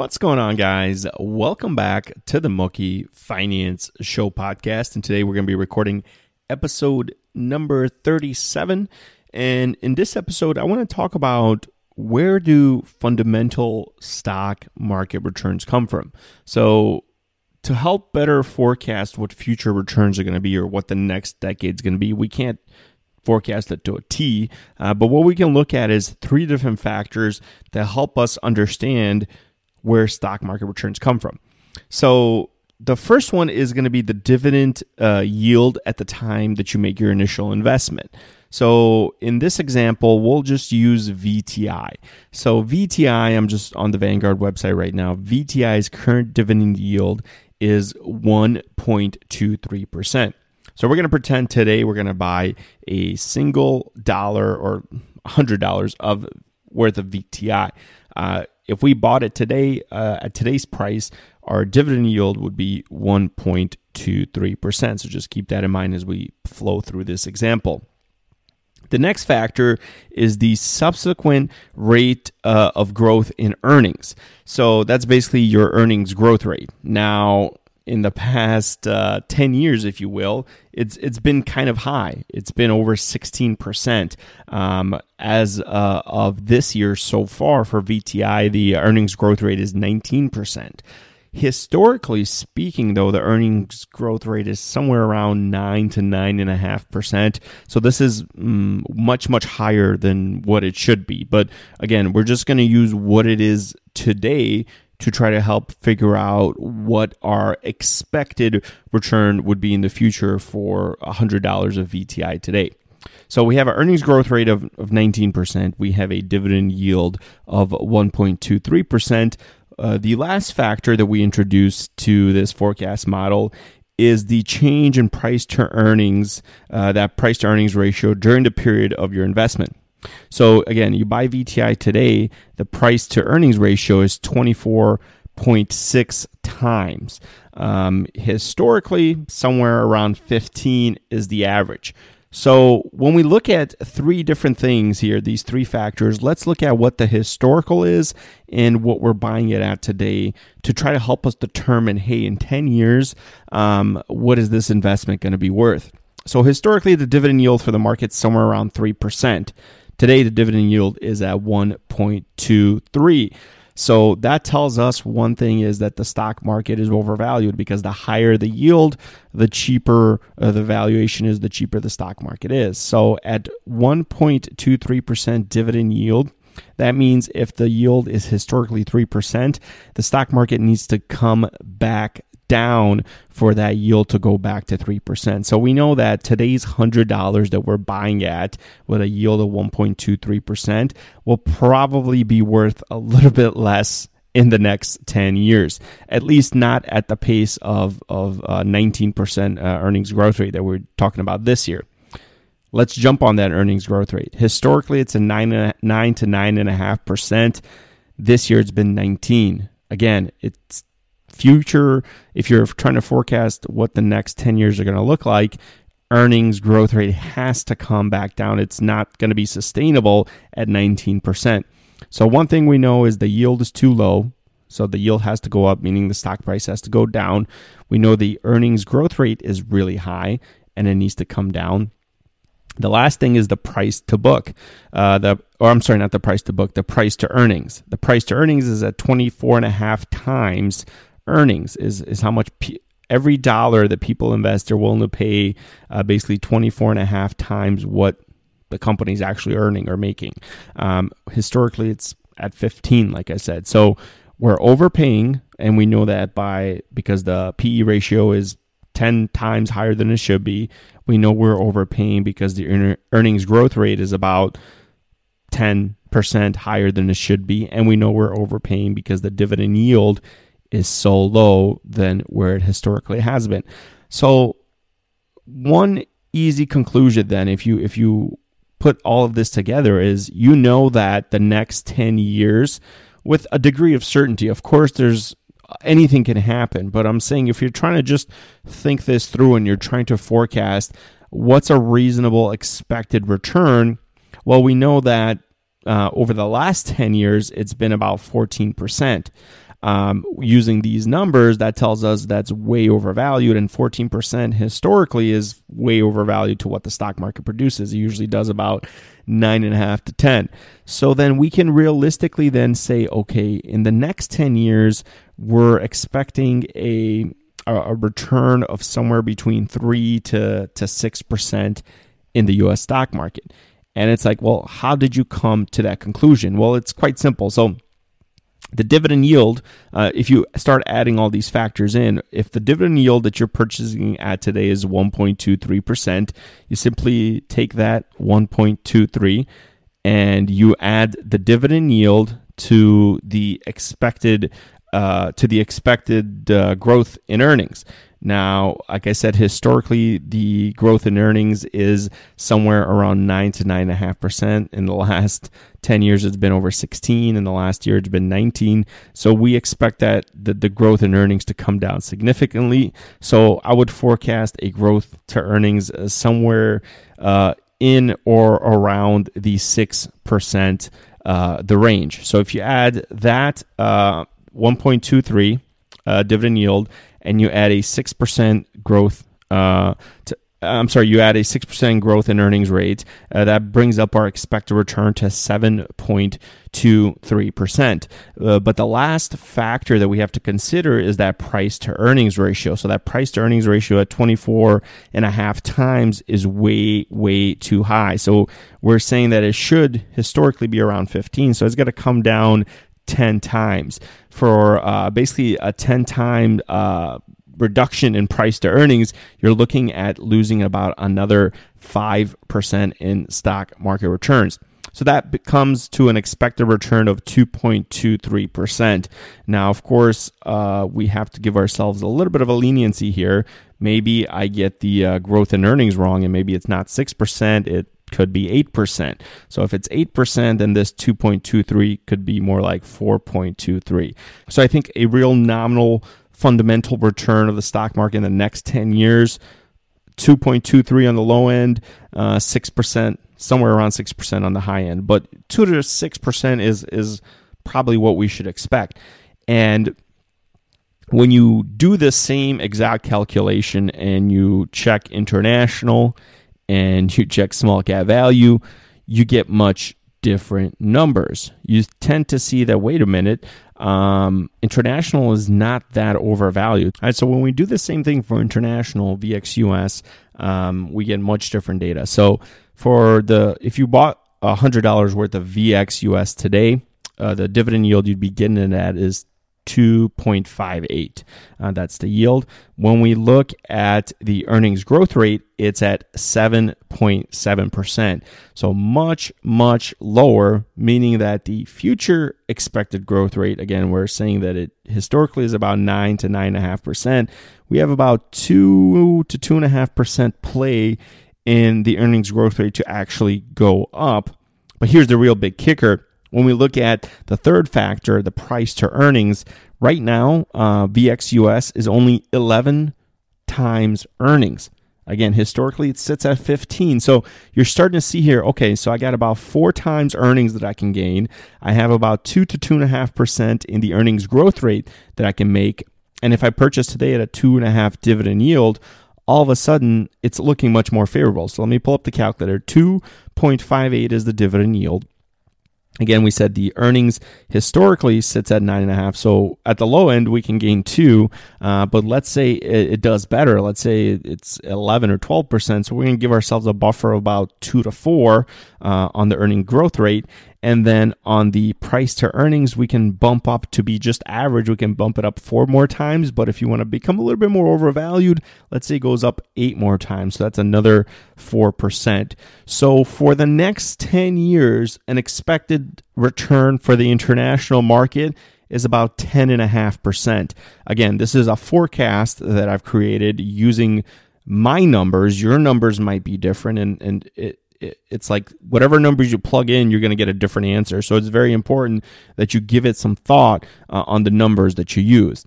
What's going on, guys? Welcome back to the Moki Finance Show podcast. And today we're going to be recording episode number 37. And in this episode, I want to talk about where do fundamental stock market returns come from? So, to help better forecast what future returns are going to be or what the next decade is going to be, we can't forecast it to a T. Uh, but what we can look at is three different factors that help us understand where stock market returns come from. So the first one is going to be the dividend uh, yield at the time that you make your initial investment. So in this example, we'll just use VTI. So VTI, I'm just on the Vanguard website right now. VTI's current dividend yield is 1.23%. So we're going to pretend today we're going to buy a single dollar or $100 of worth of VTI. Uh, if we bought it today uh, at today's price, our dividend yield would be 1.23%. So just keep that in mind as we flow through this example. The next factor is the subsequent rate uh, of growth in earnings. So that's basically your earnings growth rate. Now, in the past uh, 10 years, if you will, it's it's been kind of high. It's been over 16%. Um, as uh, of this year so far for VTI, the earnings growth rate is 19%. Historically speaking, though, the earnings growth rate is somewhere around 9 to 9.5%. So this is mm, much, much higher than what it should be. But again, we're just going to use what it is today to try to help figure out what our expected return would be in the future for $100 of VTI today. So we have an earnings growth rate of, of 19%. We have a dividend yield of 1.23%. Uh, the last factor that we introduced to this forecast model is the change in price to earnings, uh, that price to earnings ratio during the period of your investment. So again, you buy VTI today, the price to earnings ratio is 24.6 times. Um, historically, somewhere around 15 is the average. So when we look at three different things here, these three factors, let's look at what the historical is and what we're buying it at today to try to help us determine, hey, in 10 years, um, what is this investment going to be worth? So historically, the dividend yield for the market's somewhere around 3%. Today, the dividend yield is at 1.23. So that tells us one thing is that the stock market is overvalued because the higher the yield, the cheaper uh, the valuation is, the cheaper the stock market is. So at 1.23% dividend yield, that means if the yield is historically 3%, the stock market needs to come back down for that yield to go back to 3%. So we know that today's $100 that we're buying at with a yield of 1.23% will probably be worth a little bit less in the next 10 years, at least not at the pace of, of uh, 19% uh, earnings growth rate that we're talking about this year. Let's jump on that earnings growth rate. Historically, it's a nine, nine to nine and a half percent. This year, it's been 19. Again, it's future, if you're trying to forecast what the next 10 years are going to look like, earnings growth rate has to come back down. It's not going to be sustainable at 19%. So, one thing we know is the yield is too low. So, the yield has to go up, meaning the stock price has to go down. We know the earnings growth rate is really high and it needs to come down. The last thing is the price to book. Uh, the or I'm sorry, not the price to book, the price to earnings. The price to earnings is at 24 and a half times earnings is is how much every dollar that people invest they're willing to pay uh, basically 24 and a half times what the company's actually earning or making. Um, historically it's at 15 like i said. So we're overpaying and we know that by because the pe ratio is 10 times higher than it should be we know we're overpaying because the earnings growth rate is about 10% higher than it should be and we know we're overpaying because the dividend yield is so low than where it historically has been. So one easy conclusion then if you if you put all of this together is you know that the next 10 years with a degree of certainty of course there's anything can happen but i'm saying if you're trying to just think this through and you're trying to forecast what's a reasonable expected return well we know that uh, over the last 10 years it's been about 14% um, using these numbers, that tells us that's way overvalued, and 14% historically is way overvalued to what the stock market produces. It usually does about nine and a half to 10. So then we can realistically then say, okay, in the next 10 years, we're expecting a a return of somewhere between three to to six percent in the U.S. stock market. And it's like, well, how did you come to that conclusion? Well, it's quite simple. So the dividend yield, uh, if you start adding all these factors in, if the dividend yield that you're purchasing at today is 1.23%, you simply take that 1.23 and you add the dividend yield to the expected uh, to the expected uh, growth in earnings. Now, like I said, historically, the growth in earnings is somewhere around 9 to 9.5%. In the last 10 years, it's been over 16. In the last year, it's been 19. So we expect that the, the growth in earnings to come down significantly. So I would forecast a growth to earnings somewhere uh, in or around the 6%, uh, the range. So if you add that uh, 1.23 uh, dividend yield and you add a 6% growth uh, to, I'm sorry, you add a 6% growth in earnings rate. Uh, that brings up our expected return to 7.23%. Uh, but the last factor that we have to consider is that price to earnings ratio. So that price to earnings ratio at 24 and a half times is way, way too high. So we're saying that it should historically be around 15. So it's got to come down 10 times for uh, basically a 10 time uh, reduction in price to earnings, you're looking at losing about another 5% in stock market returns. So that comes to an expected return of 2.23%. Now, of course, uh, we have to give ourselves a little bit of a leniency here. Maybe I get the uh, growth in earnings wrong, and maybe it's not 6%, it could be 8%. So if it's 8%, then this 2.23 could be more like 4.23. So I think a real nominal fundamental return of the stock market in the next 10 years 2.23 on the low end, uh, 6%, somewhere around 6% on the high end. But 2 to 6% is, is probably what we should expect. And when you do the same exact calculation and you check international and you check small cap value, you get much different numbers. You tend to see that, wait a minute, um, international is not that overvalued. All right, so when we do the same thing for international VXUS, um, we get much different data. So for the, if you bought $100 worth of VXUS today, uh, the dividend yield you'd be getting in that is 2.58. Uh, that's the yield. When we look at the earnings growth rate, it's at 7.7%. So much, much lower, meaning that the future expected growth rate, again, we're saying that it historically is about 9 to 9.5%. We have about 2 to 2.5% play in the earnings growth rate to actually go up. But here's the real big kicker when we look at the third factor, the price to earnings, right now, uh, VXUS is only 11 times earnings. Again, historically, it sits at 15. So you're starting to see here, okay, so I got about four times earnings that I can gain. I have about two to two and a half percent in the earnings growth rate that I can make. And if I purchase today at a two and a half dividend yield, all of a sudden it's looking much more favorable. So let me pull up the calculator. 2.58 is the dividend yield. Again, we said the earnings historically sits at nine and a half. So at the low end, we can gain two. Uh, but let's say it, it, does better. Let's say it's 11 or 12%. So we're going to give ourselves a buffer of about two to four uh, on the earning growth rate. And then on the price to earnings, we can bump up to be just average. We can bump it up four more times. But if you want to become a little bit more overvalued, let's say it goes up eight more times. So that's another 4%. So for the next 10 years, an expected return for the international market is about 10.5%. Again, this is a forecast that I've created using my numbers. Your numbers might be different, and, and it, it's like whatever numbers you plug in, you're going to get a different answer. So it's very important that you give it some thought uh, on the numbers that you use.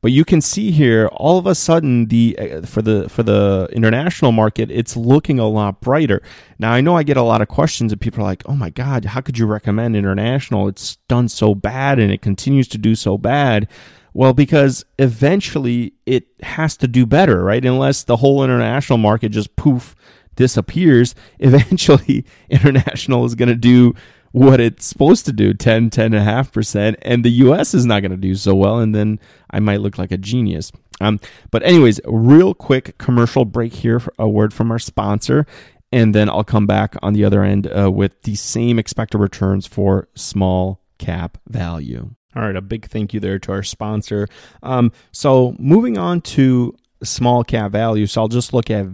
But you can see here, all of a sudden, the uh, for the for the international market, it's looking a lot brighter. Now, I know I get a lot of questions, and people are like, "Oh my God, how could you recommend international? It's done so bad, and it continues to do so bad." Well, because eventually it has to do better, right? Unless the whole international market just poof disappears, eventually international is going to do what it's supposed to do 10 10.5% and the us is not going to do so well and then i might look like a genius. Um, but anyways real quick commercial break here a word from our sponsor and then i'll come back on the other end uh, with the same expected returns for small cap value. All right a big thank you there to our sponsor. Um, so moving on to small cap value so i'll just look at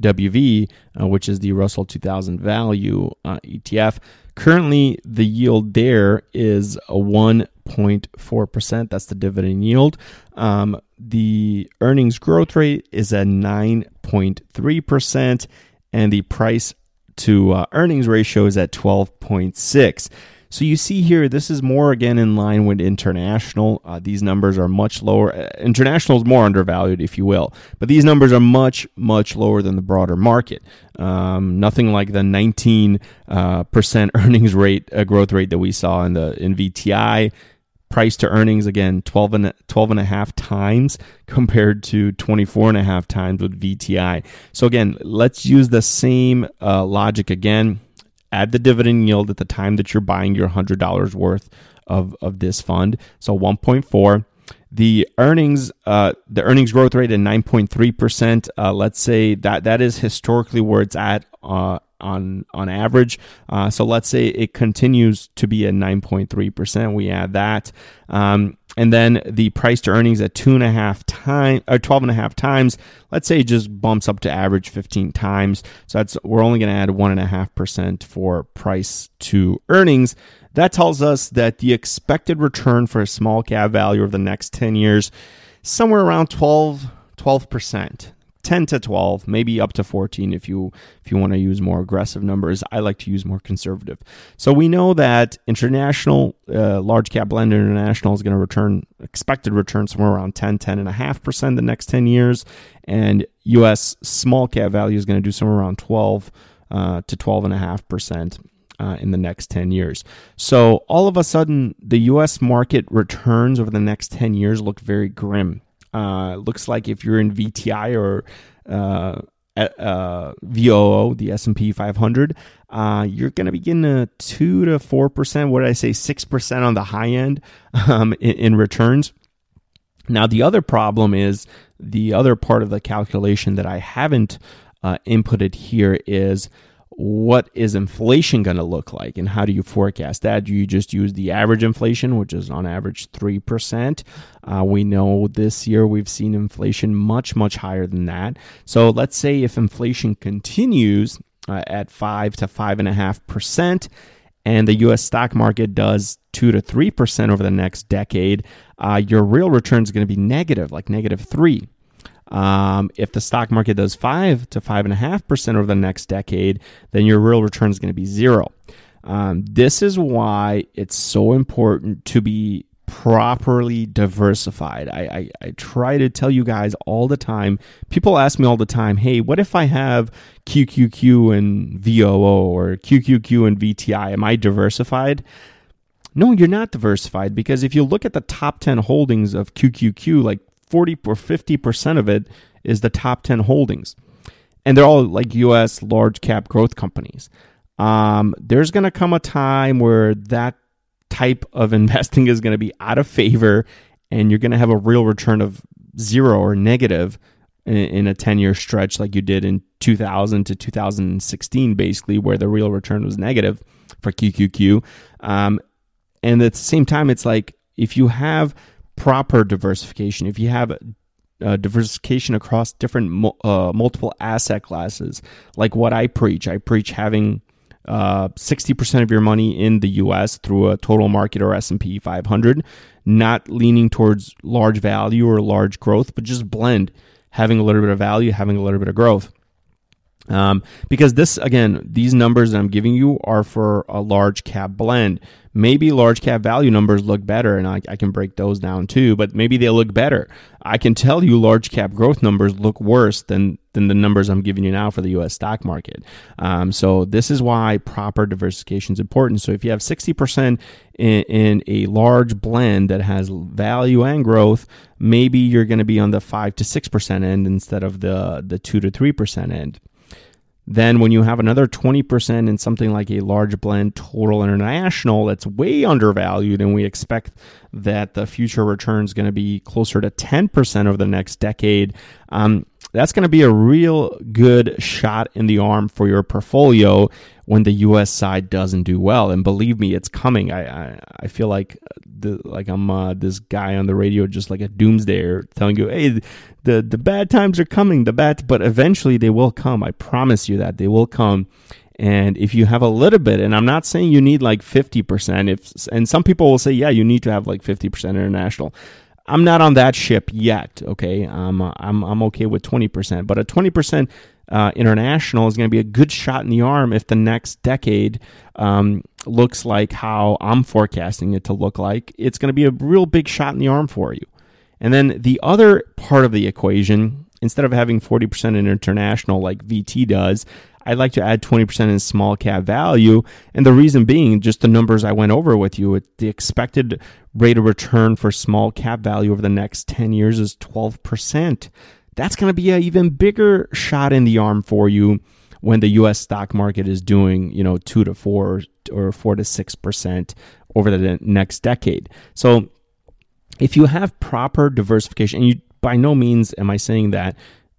vtwv uh, which is the russell 2000 value uh, etf Currently, the yield there is a 1.4%. That's the dividend yield. Um, the earnings growth rate is at 9.3%, and the price to uh, earnings ratio is at 12.6. So you see here, this is more again in line with international. Uh, these numbers are much lower. Uh, international is more undervalued, if you will, but these numbers are much, much lower than the broader market. Um, nothing like the 19 uh, percent earnings rate uh, growth rate that we saw in the in VTI. Price to earnings again 12 and 12 and a half times compared to 24 and a half times with VTI. So again, let's use the same uh, logic again add the dividend yield at the time that you're buying your $100 worth of, of this fund. So 1.4. The earnings, uh, the earnings growth rate at 9.3%. Uh, let's say that that is historically where it's at uh, on on average. Uh, so let's say it continues to be at 9.3%. We add that. Um, and then the price to earnings at two and a half times or 12 and a half times let's say it just bumps up to average 15 times so that's we're only going to add one and a half percent for price to earnings that tells us that the expected return for a small cap value over the next 10 years somewhere around 12 12% 10 to 12 maybe up to 14 if you if you want to use more aggressive numbers i like to use more conservative so we know that international uh, large cap blend international is going to return expected return somewhere around 10 10 and a half percent the next 10 years and us small cap value is going to do somewhere around 12 uh, to 12 and a half percent uh, in the next 10 years. So, all of a sudden, the US market returns over the next 10 years look very grim. Uh, looks like if you're in VTI or uh, uh, VOO, the S&P 500, uh, you're going to be getting a two to four percent. What did I say? Six percent on the high end um, in, in returns. Now the other problem is the other part of the calculation that I haven't uh, inputted here is what is inflation going to look like and how do you forecast that? Do you just use the average inflation, which is on average 3%? Uh, we know this year we've seen inflation much, much higher than that. So let's say if inflation continues uh, at 5 to 5.5%, and the US stock market does 2 to 3% over the next decade, uh, your real return is going to be negative, like negative 3. Um, if the stock market does five to five and a half percent over the next decade, then your real return is going to be zero. Um, this is why it's so important to be properly diversified. I, I, I, try to tell you guys all the time. People ask me all the time, hey, what if I have QQQ and VOO or QQQ and VTI? Am I diversified? No, you're not diversified because if you look at the top 10 holdings of QQQ, like 40 or 50% of it is the top 10 holdings. And they're all like US large cap growth companies. Um, there's going to come a time where that type of investing is going to be out of favor and you're going to have a real return of zero or negative in, in a 10 year stretch like you did in 2000 to 2016, basically, where the real return was negative for QQQ. Um, and at the same time, it's like if you have proper diversification, if you have uh, diversification across different uh, multiple asset classes, like what I preach, I preach having uh, 60% of your money in the US through a total market or S&P 500, not leaning towards large value or large growth, but just blend, having a little bit of value, having a little bit of growth. Um, because this, again, these numbers that I'm giving you are for a large cap blend. Maybe large cap value numbers look better, and I, I, can break those down too, but maybe they look better. I can tell you large cap growth numbers look worse than, than the numbers I'm giving you now for the US stock market. Um, so, this is why proper diversification is important. So, if you have 60% in, in a large blend that has value and growth, maybe you're going to be on the 5 to 6% end instead of the, the 2 to 3% end. Then, when you have another 20% in something like a large blend total international that's way undervalued, and we expect that the future return is going to be closer to 10% over the next decade, um, that's going to be a real good shot in the arm for your portfolio when the U.S. side doesn't do well. And believe me, it's coming. I I, I feel like the, like I'm uh, this guy on the radio, just like a doomsdayer, telling you, hey, the the bad times are coming. The bad, but eventually they will come. I promise you that they will come. And if you have a little bit, and I'm not saying you need like 50%, if and some people will say, yeah, you need to have like 50% international. I'm not on that ship yet. Okay, I'm I'm I'm okay with 20%, but a 20% uh, international is going to be a good shot in the arm if the next decade um, looks like how I'm forecasting it to look like. It's going to be a real big shot in the arm for you. And then the other part of the equation, instead of having 40% in international like VT does, I'd like to add 20% in small cap value. And the reason being, just the numbers I went over with you, the expected rate of return for small cap value over the next 10 years is 12% that's going to be an even bigger shot in the arm for you when the U.S. stock market is doing, you know, two to four or four to six percent over the next decade. So, if you have proper diversification, and you by no means am I saying that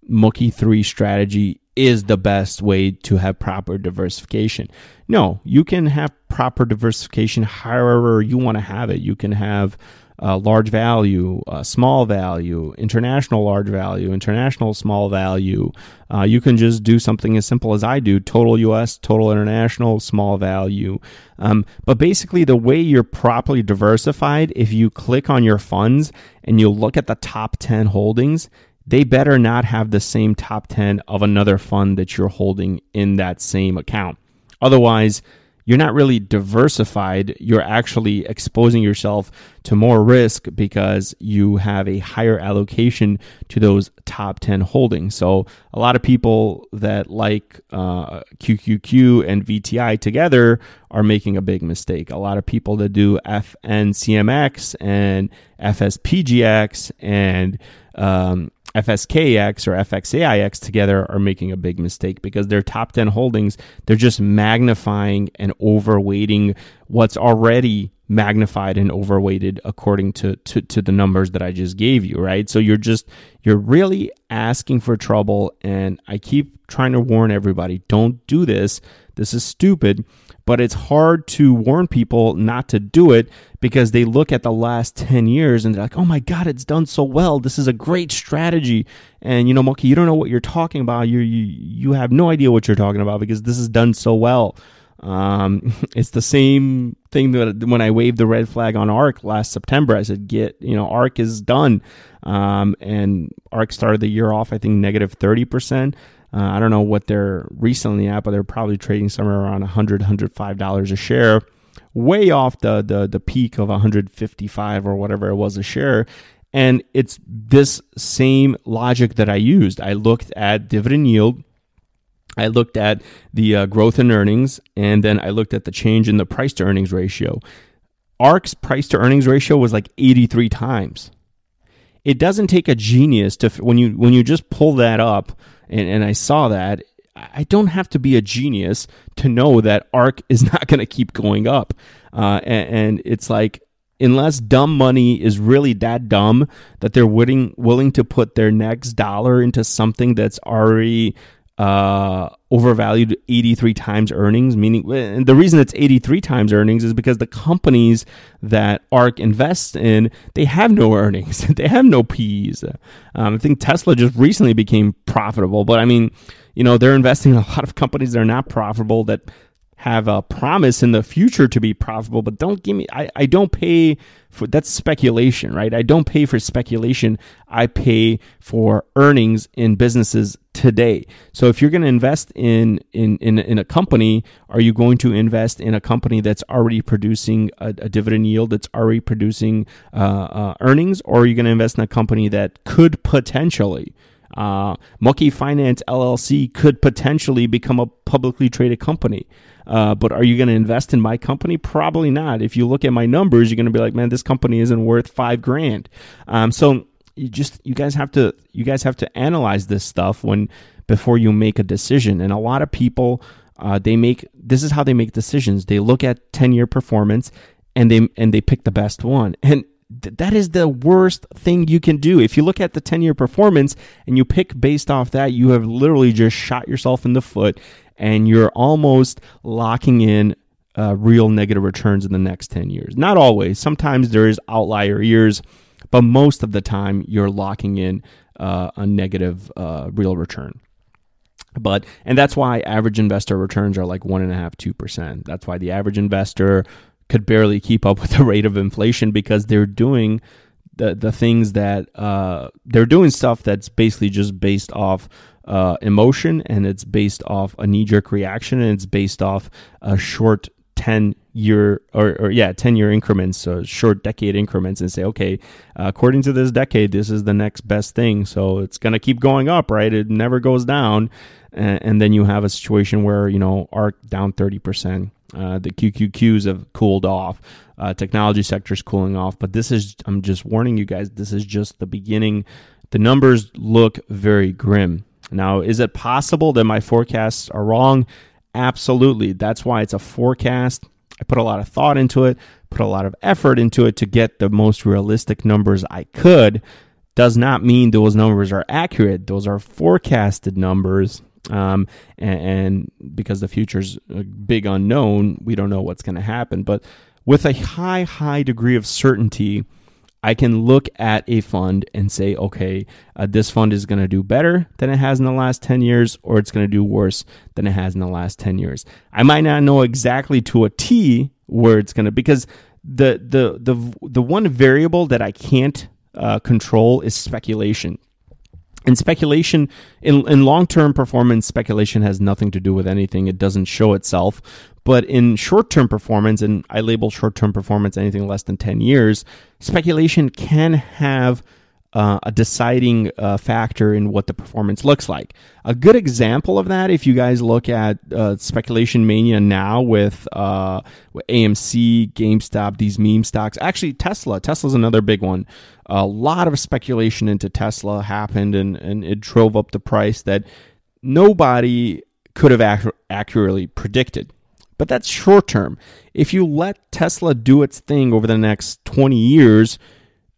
Moki three strategy is the best way to have proper diversification. No, you can have proper diversification however you want to have it. You can have uh, large value, uh, small value, international large value, international small value. Uh, you can just do something as simple as I do total US, total international, small value. Um, but basically, the way you're properly diversified, if you click on your funds and you look at the top 10 holdings, they better not have the same top 10 of another fund that you're holding in that same account. Otherwise, you're not really diversified. You're actually exposing yourself to more risk because you have a higher allocation to those top 10 holdings. So, a lot of people that like uh, QQQ and VTI together are making a big mistake. A lot of people that do FNCMX and FSPGX and um, FSKAX or FXAIX together are making a big mistake because their top 10 holdings, they're just magnifying and overweighting what's already magnified and overweighted according to, to, to the numbers that I just gave you, right? So you're just, you're really asking for trouble. And I keep trying to warn everybody don't do this. This is stupid but it's hard to warn people not to do it because they look at the last 10 years and they're like, oh my God, it's done so well. This is a great strategy. And, you know, Moki, you don't know what you're talking about. You, you, you have no idea what you're talking about because this is done so well. Um, it's the same thing that when I waved the red flag on ARK last September, I said, get, you know, ARK is done. Um, and ARK started the year off, I think, negative 30%. Uh, I don't know what they're recently at, but they're probably trading somewhere around 100 $105 a share, way off the, the, the peak of 155 or whatever it was a share. And it's this same logic that I used. I looked at dividend yield, I looked at the uh, growth in earnings, and then I looked at the change in the price to earnings ratio. ARK's price to earnings ratio was like 83 times. It doesn't take a genius to when you when you just pull that up and, and I saw that. I don't have to be a genius to know that ARK is not going to keep going up. Uh, and, and, it's like, unless dumb money is really that dumb that they're willing, willing to put their next dollar into something that's already uh, overvalued 83 times earnings. Meaning, and the reason it's 83 times earnings is because the companies that ARK invests in they have no earnings, they have no P's. Um, I think Tesla just recently became profitable, but I mean, you know, they're investing in a lot of companies that are not profitable that have a promise in the future to be profitable, but don't give me, I, I don't pay for, that's speculation, right? I don't pay for speculation. I pay for earnings in businesses today. So if you're going to invest in, in in in a company, are you going to invest in a company that's already producing a, a dividend yield, that's already producing uh, uh, earnings, or are you going to invest in a company that could potentially uh, Moki Finance LLC could potentially become a publicly traded company. Uh, but are you going to invest in my company? Probably not. If you look at my numbers, you're going to be like, man, this company isn't worth five grand. Um, so you just you guys have to you guys have to analyze this stuff when before you make a decision. And a lot of people uh, they make this is how they make decisions. They look at ten year performance and they and they pick the best one. And th- that is the worst thing you can do. If you look at the 10 year performance and you pick based off that, you have literally just shot yourself in the foot and you're almost locking in uh, real negative returns in the next 10 years. Not always. Sometimes there is outlier years, but most of the time you're locking in uh, a negative uh, real return. But and that's why average investor returns are like one and a half, two percent. That's why the average investor could barely keep up with the rate of inflation because they're doing the the things that uh, they're doing stuff that's basically just based off uh, emotion and it's based off a knee jerk reaction and it's based off a short 10 year or, or, yeah 10 year increments so short decade increments and say okay uh, according to this decade this is the next best thing so it's going to keep going up right it never goes down and, and, then you have a situation where you know ARK down 30% uh, the QQQs have cooled off. Uh, technology sector is cooling off, but this is, I'm just warning you guys, this is just the beginning. The numbers look very grim. Now, is it possible that my forecasts are wrong? Absolutely. That's why it's a forecast. I put a lot of thought into it, put a lot of effort into it to get the most realistic numbers I could. Does not mean those numbers are accurate. Those are forecasted numbers um, and, and, because the future's a big unknown, we don't know what's going to happen. But with a high, high degree of certainty, I can look at a fund and say, okay, uh, this fund is going to do better than it has in the last 10 years, or it's going to do worse than it has in the last 10 years. I might not know exactly to a T where it's going to, because the, the, the, the one variable that I can't uh, control is speculation. And speculation in, in long term performance, speculation has nothing to do with anything. It doesn't show itself. But in short term performance, and I label short term performance anything less than 10 years, speculation can have uh, a deciding uh, factor in what the performance looks like. A good example of that, if you guys look at uh, speculation mania now with, uh, with AMC, GameStop, these meme stocks, actually Tesla. Tesla's another big one. A lot of speculation into Tesla happened, and, and it drove up the price that nobody could have ac- accurately predicted. But that's short term. If you let Tesla do its thing over the next 20 years,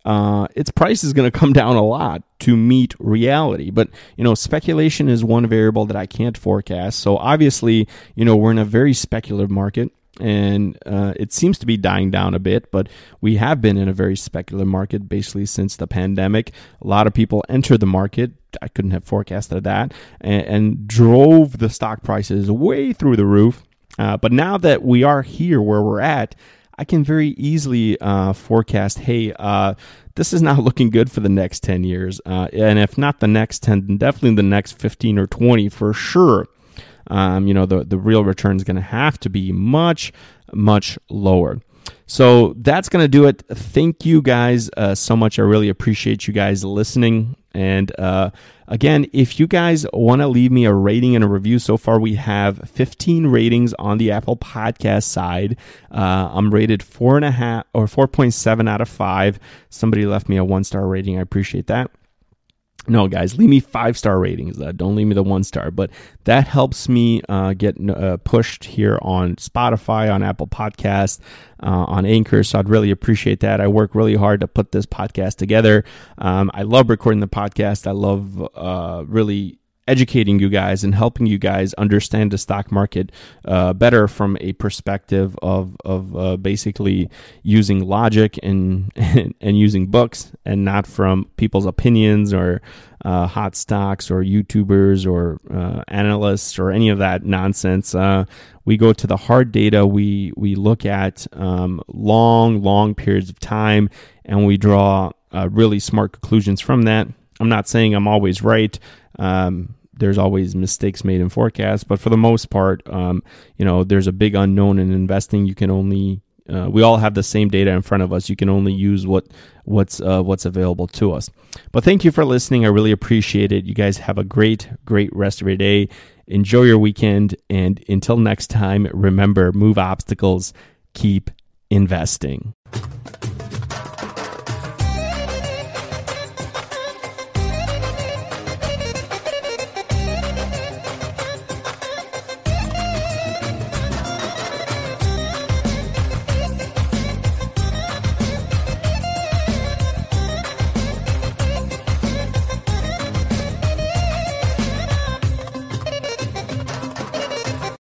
uh, its price is going to come down a lot to meet reality. But, you know, speculation is one variable that I can't forecast. So obviously, you know, we're in a very speculative market and uh, it seems to be dying down a bit, but we have been in a very speculative market basically since the pandemic. A lot of people entered the market. I couldn't have forecasted that and, and drove the stock prices way through the roof. Uh, but now that we are here where we're at, I can very easily uh, forecast, hey, uh, this is not looking good for the next 10 years. Uh, and if not the next 10, then definitely the next 15 or 20 for sure. Um, you know, the, the real return is going to have to be much, much lower. So that's going to do it. Thank you guys uh, so much. I really appreciate you guys listening. And uh, again, if you guys want to leave me a rating and a review, so far we have 15 ratings on the Apple Podcast side. Uh, I'm rated four and a half or 4.7 out of five. Somebody left me a one star rating. I appreciate that. No, guys, leave me five star ratings. Uh, don't leave me the one star, but that helps me uh, get uh, pushed here on Spotify, on Apple Podcast, uh, on Anchor. So I'd really appreciate that. I work really hard to put this podcast together. Um, I love recording the podcast. I love uh, really educating you guys and helping you guys understand the stock market uh, better from a perspective of of uh, basically using logic and, and, using books and not from people's opinions or uh, hot stocks or YouTubers or uh, analysts or any of that nonsense. Uh, we go to the hard data. We we look at um, long long periods of time and we draw uh, really smart conclusions from that. I'm not saying I'm always right. Um, there's always mistakes made in forecasts, but for the most part, um, you know, there's a big unknown in investing. You can only uh, we all have the same data in front of us. You can only use what what's uh, what's available to us. But thank you for listening. I really appreciate it. You guys have a great great rest of your day. Enjoy your weekend, and until next time, remember: move obstacles, keep investing.